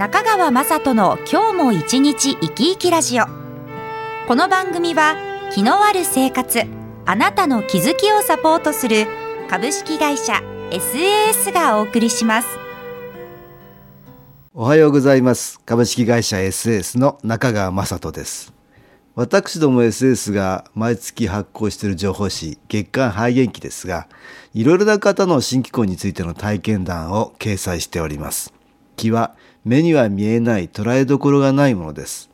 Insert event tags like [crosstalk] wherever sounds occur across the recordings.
中川雅人の今日も一日生き生きラジオ。この番組は気のある生活あなたの気づきをサポートする株式会社 SAS がお送りします。おはようございます。株式会社 SAS の中川雅人です。私ども SS が毎月発行している情報誌月刊肺元気ですがいろいろな方の新機構についての体験談を掲載しております。気は目には見えない捉えどころがないものです。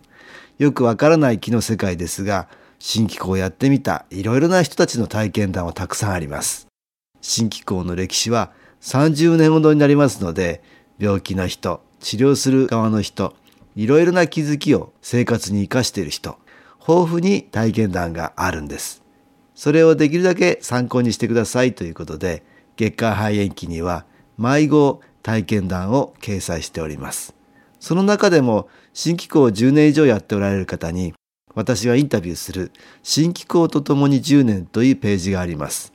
よくわからない木の世界ですが、新機構をやってみたいろいろな人たちの体験談はたくさんあります。新機構の歴史は30年ほどになりますので、病気の人、治療する側の人、いろいろな気づきを生活に生かしている人、豊富に体験談があるんです。それをできるだけ参考にしてくださいということで、月間肺炎期には迷子体験談を掲載しております。その中でも新機構を10年以上やっておられる方に私がインタビューする新機構とともに10年というページがあります。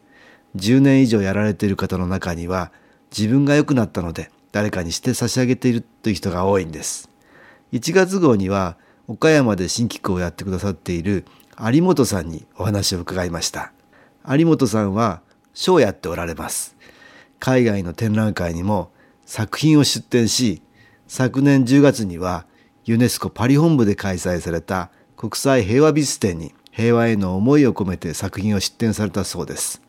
10年以上やられている方の中には自分が良くなったので誰かにして差し上げているという人が多いんです。1月号には岡山で新機構をやってくださっている有本さんにお話を伺いました。有本さんは書をやっておられます。海外の展覧会にも作品を出展し、昨年10月にはユネスコパリ本部で開催された国際平和美術展に平和への思いを込めて作品を出展されたそうです。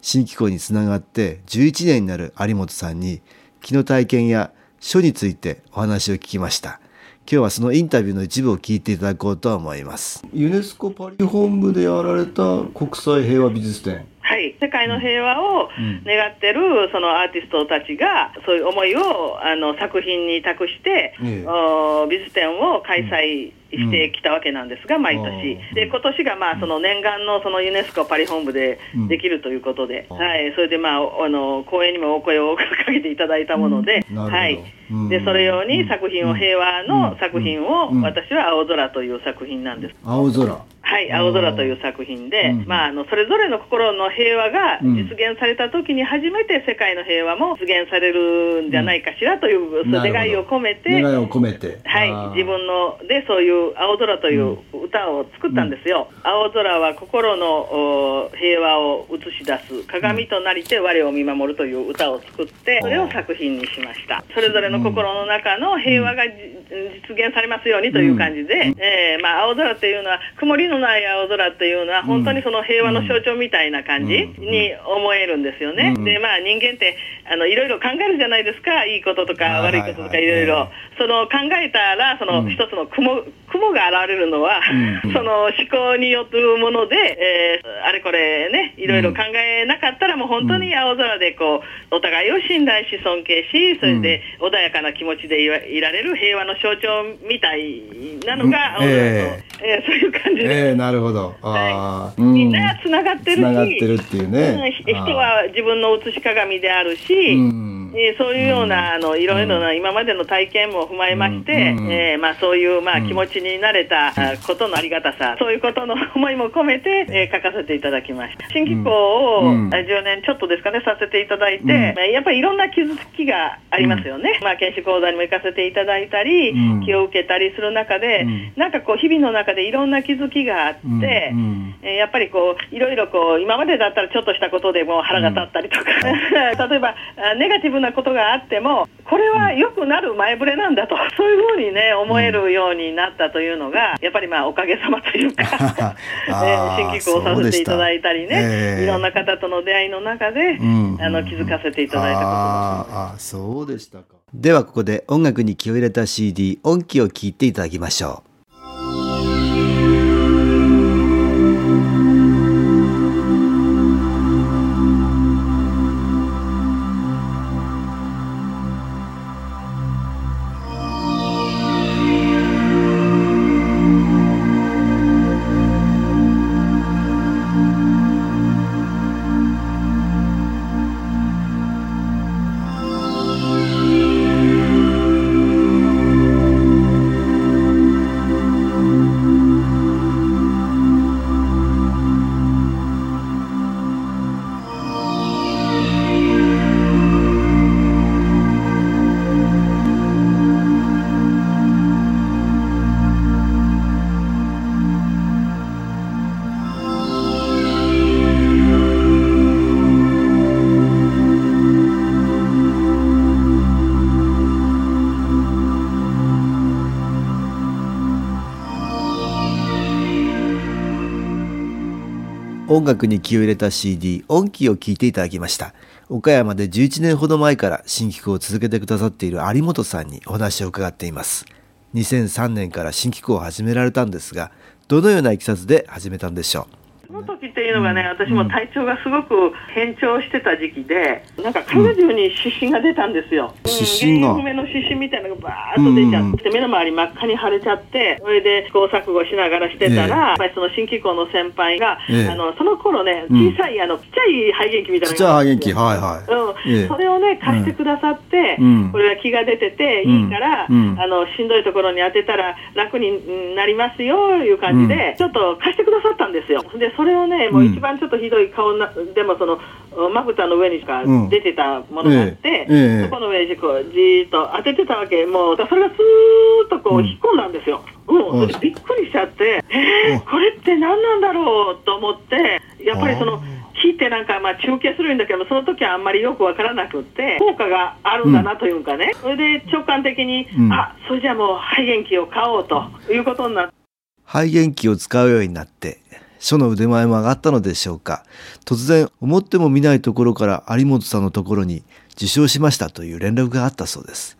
新機構につながって11年になる有本さんに気の体験や書についてお話を聞きました。今日はそのインタビューの一部を聞いていただこうと思います。ユネスコパリ本部でやられた国際平和美術展。はい、世界の平和を願ってるそのアーティストたちがそういう思いをあの作品に託して、ええ、美術展を開催してきたわけなんですが、毎年。で、今年がまあ、その念願のそのユネスコパリ本部でできるということで、はい、それでまあ、あの、公演にもお声をかけていただいたもので、はい。で、それ用に作品を、平和の作品を、私は青空という作品なんです。青空はい、青空という作品で、まあ、あのそれぞれの心の平和が実現された時に初めて世界の平和も実現されるんじゃないかしらという、願いを込めて、願いを込めて、はい、自分のでそういう青空という歌を作ったんですよ、うん、青空は心の平和を映し出す鏡となりて我を見守るという歌を作ってそれを作品にしました。それぞれの心の中の平和が実現されますようにという感じで、うん、えー、まあ、青空っていうのは曇りのない青空っていうのは本当にその平和の象徴みたいな感じに思えるんですよね、でまあ人間ってあのいろいろ考えるじゃないですか。いいこととか悪いこととかいろいろ。その考えたらその一つの雲雲が現れるのは、うん、[laughs] その思考によるもので、えー、あれこれね、いろいろ考えなかったら、もう本当に青空でこう、お互いを信頼し、尊敬し、それで穏やかな気持ちでいられる平和の象徴みたいなのが青空と、え。ー、えー、そういう感じで。えー、なるほど。はい、みんなつながってるし、つながってるっていうね。人は自分の写し鏡であるし、うんえー、そういうような、あのいろいろな今までの体験も踏まえまして、えー、まあ、そういう、まあ、気持ちになれたことのありがたさ、そういうことの思いも込めて、[laughs] えー、書かせていただきました。新機構を10年ちょっとですかね、させていただいて、やっぱりいろんな気づきがありますよね。まあ、研修講座にも行かせていただいたり、気を受けたりする中で、なんかこう、日々の中でいろんな気づきがあって、えやっぱりこう、いろいろこう、今までだったらちょっとしたことでも腹が立ったりとか、[laughs] 例えば、ネガティブなことがあってもこれは良くなる前触れなんだと、[laughs] そういうふうにね思えるようになったというのがやっぱりまあおかげさまというか [laughs] [laughs] 新規構させていただいたりね、えー、いろんな方との出会いの中で、うん、あの気づかせていただいたことああそうでしたか。ではここで音楽に気を入れた CD 音機を聴いていただきましょう音楽に気を入れた CD 音機を聴いていただきました。岡山で11年ほど前から新曲を続けてくださっている有本さんにお話を伺っています。2003年から新曲を始められたんですがどのようないきさつで始めたんでしょう？の時っていうのがね、私も体調がすごく変調してた時期で、なんか体中に湿疹が出たんですよ。湿疹が。不明の湿疹みたいなのがバーッと出ちゃって、目の周り真っ赤に腫れちゃって、それで試行錯誤しながらしてたら、やっぱりその新機構の先輩が、ええ。あのその頃ね、うん。小さい、あのちっちゃい肺元気みたいなちっちゃい肺元気はいはい。うん。ええ。それをね、貸してくださって、うん。これは気が出てていいから、うん。あのしんどいところに当てたら楽にうんなりますよいう感じで、ちょっと貸してくださったんですよ。で、それをね、もう一番ちょっとひどい顔な、でもその、まぶたの上にしかうん。出てたものがあって、ええ。ええ。そこの上にこうじーっと当ててたわけ、もう、それがスーッとこううん引っ込んだんですよ。うん、うんびっくりしちゃって、えうん。ー、これって何なんだろうと思って、やっぱりその、聞いてなんかまあ中継するんだけど、その時はあんまりよくわからなくって、効果があるんだなというかね、それで直感的に、うん。あそれじゃあもう肺元気を買おうということになって。肺元気を使うようになって書の腕前も上がったのでしょうか。突然思っても見ないところから有本さんのところに受賞しましたという連絡があったそうです。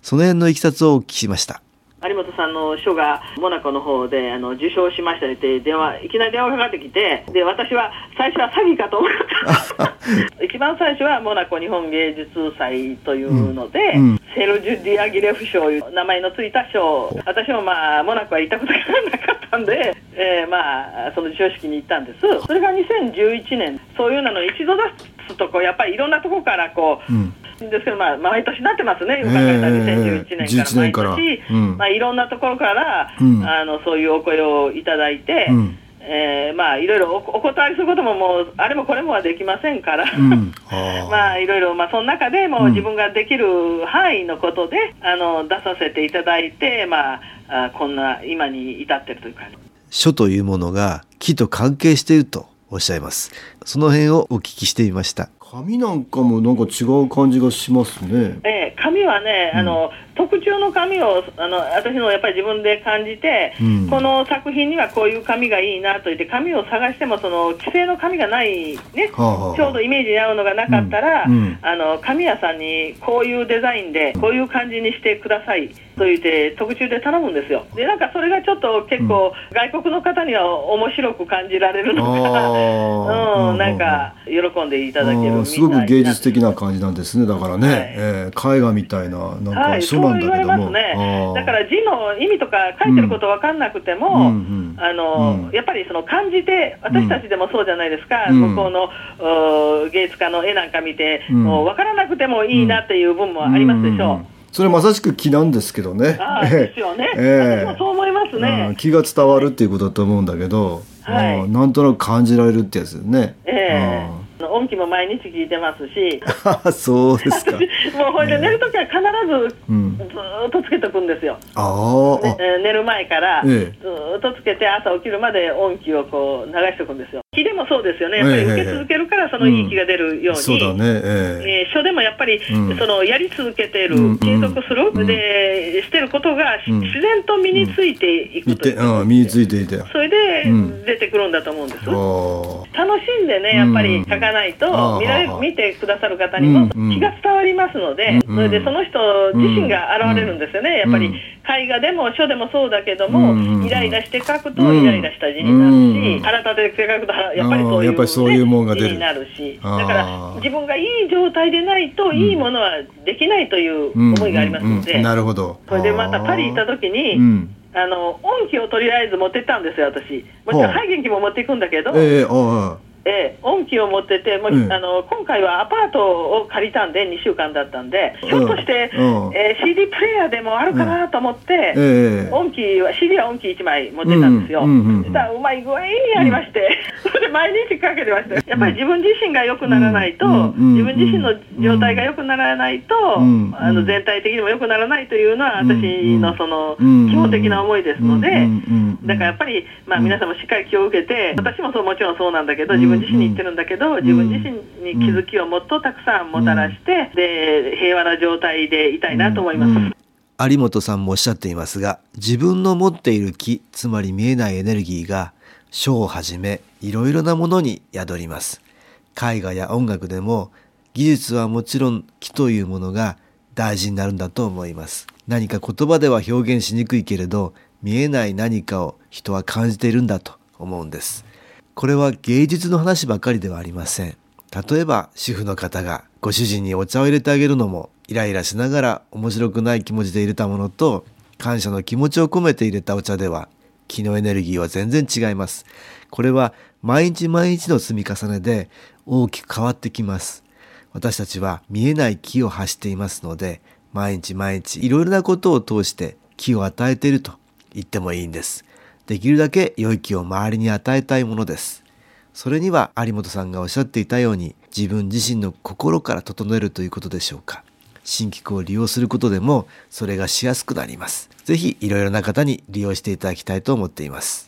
その辺のいきさつをお聞きしました。有本さんの書がモナコの方であの受賞しましたねって電話いきなり電話かかってきてで私は最初は詐欺かと思った。[laughs] 一番最初はモナコ日本芸術祭というので、うんうん。セルジュ・ディアギレフ賞いう名前のついた賞。私もまあモナコは行ったことがなかったんで、えーまあその授賞式に行ったんです。それが2011年。そういうのの一度出すとこうやっぱりいろんなところからこう、うん。ですけど、まあ、毎年なってますね、ええたらええ2011 11年から。毎年、うん。まあ、いろんなところから、うん。あのそういうお声をいただいて、うんえーまあ、いろいろおお断りすることももう、あれもこれもはできませんから。うん [laughs] あーまあいろいろ、まあ、その中でもうん自分ができる範囲のことで、あの出させていただいて、まあ、あこんな今に至ってるという感じ。書というものが木と関係しているとおっしゃいますその辺をお聞きしてみました髪なんかもなんか違う感じがしますね。えー紙はね、あの特注の紙をあの私のやっぱり自分で感じて、うん。この作品にはこういう紙がいいなと言って紙を探してもその既製の紙がない、ねはあはあちょうどイメージに合うのがなかったら、うんうん。あの紙屋さんにこういうデザインでこういう感じにしてくださいと言って特注で頼むんですよ。でなんかそれがちょっと結構、外国の方には面白く感じられるのあか、ー。[laughs] うん、なんか喜んでいただけるすごく芸術的な感じなんですね。だからね、はい。えー絵画みたいななんはい、そう言われますね。だから字の意味とか書いてること分かんなくても、うん。うんあのうん。やっぱりその感じて、私たちでもそうじゃないですか、うん。向こうのお芸術家の絵なんか見て、うん。もう分からなくてもいいなっていう分もありますでしょう。それまさしく気なんですけどね。ああですよね、[laughs] ええ。私もそう思いますうん。ね。気が伝わるっていうことだと思うんだけど、はい。うんなんとなく感じられるってやつですね。ええ音機も毎日聞いてますし、う [laughs] んそうですか。[laughs] もうほいで寝るときは必ずうんずーっとつけとくんですよ。あーあ、えー寝る前からずっとつけて朝起きるまで音気をこう流しておくんですよ。気でもそうですよね。やっぱりええ受け続けるからそのいい気が出るように。書でもやっぱり、うん。そのやり続けてる、うん継続する、うん。でしてることが、しうん。自然と身についていくというん、身についていて。あそれでうん。出てくるんだと思うんです。あ。楽しんでね、やっぱり書かないと、うん。見られ見てくださる方にもうん。気が伝わりますので、うん。それでその人自身が現れるんですよね、やっぱり絵画でも書でもそうだけども、うんイライラして書くとうん。イライラした字になるし、うん。腹立てて書くとやっぱりそういう,、うんやっぱりそういうもんが出る。字になるし、だから自分がいい状態でないと、いいものはできないという思いがありますので、なるほど。それでまたパリ行った時に、うん。あの音機をとりあえず持ってったんですよ、私。もちろんはあ肺元気も持っていくんだけど。ええあええ、音機を持ってて、もううん。あの今回はアパートを借りたんで、2週間だったんで、ひょっとして、うん。えー CD プレイヤーでもあるかなと思って、あ。ええ音機は CD は音機1枚持ってたんですよ、うんうんうん。したらうまい具合にありまして、それで毎日かけてました、やっぱり自分自身が良くならないと、うんうん自分自身の状態が良くならないと、うんあの全体的にも良くならないというのは、うん私のそのうん基本的な思いですので。うんうんうんだからやっぱり、まあ、うん皆さんもしっかり気を受けて、私もそうもちろんそうなんだけど、自分自身に言ってるんだけど、自分自身に気づきをもっとたくさんもたらして、で平和な状態でいたいなと思います。うん有本さんもおっしゃっていますが自分の持っている気つまり見えないエネルギーが書をはじめいろいろなものに宿ります。絵画や音楽でも技術はもちろん木というものが大事になるんだと思います。何か言葉では表現しにくいけれど見えない何かを人は感じているんだと思うんですこれは芸術の話ばかりではありません。例えば主婦の方がご主人にお茶を入れてあげるのもイライラしながら面白くない気持ちで入れたものと感謝の気持ちを込めて入れたお茶では気のエネルギーは全然違います。これは毎日毎日の積み重ねで大きく変わってきます。私たちは見えない気を発していますので毎日毎日いろいろなことを通して気を与えていると言ってもいいんです。できるだけ良い気を周りに与えたいものです。それには有本さんがおっしゃっていたように自分自身の心から整えるということでしょうか。新機構を利用することでもそれがしやすくなります。ぜひいろいろな方に利用していただきたいと思っています。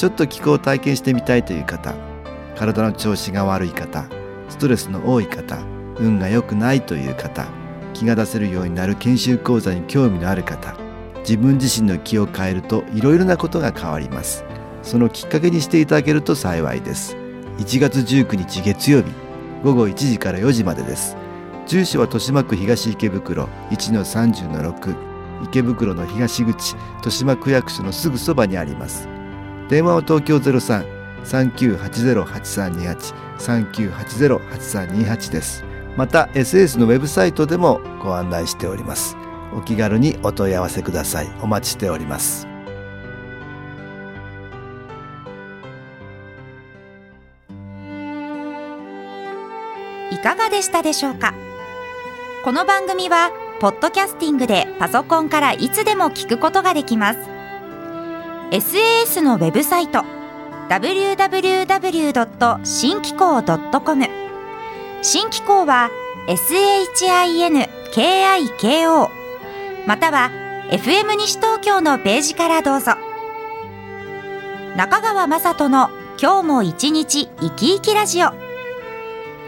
ちょっと気候を体験してみたいという方体の調子が悪い方ストレスの多い方運が良くないという方気が出せるようになる研修講座に興味のある方自分自身の気を変えるといろいろなことが変わります。そのきっかけにしていただけると幸いです。1月19日月曜日午後1時から4時までです。住所は豊島区東池袋1-30-6池袋の東口豊島区役所のすぐそばにあります。電話は東京03-3980-8328 3980-8328です。また SS のウェブサイトでもご案内しております。お気軽にお問い合わせください。お待ちしております。いかがでしたでしょうか？この番組はポッドキャスティングでパソコンからいつでも聞くことができます。SAS のウェブサイト www. 新機構 .com 新機構は SHINKIKO または FM 西東京のページからどうぞ中川雅人の今日も一日生き生きラジオ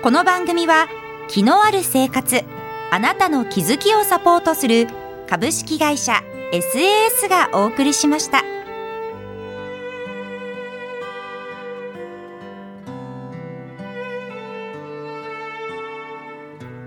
この番組は気のある生活あなたの気づきをサポートする株式会社 SAS がお送りしました。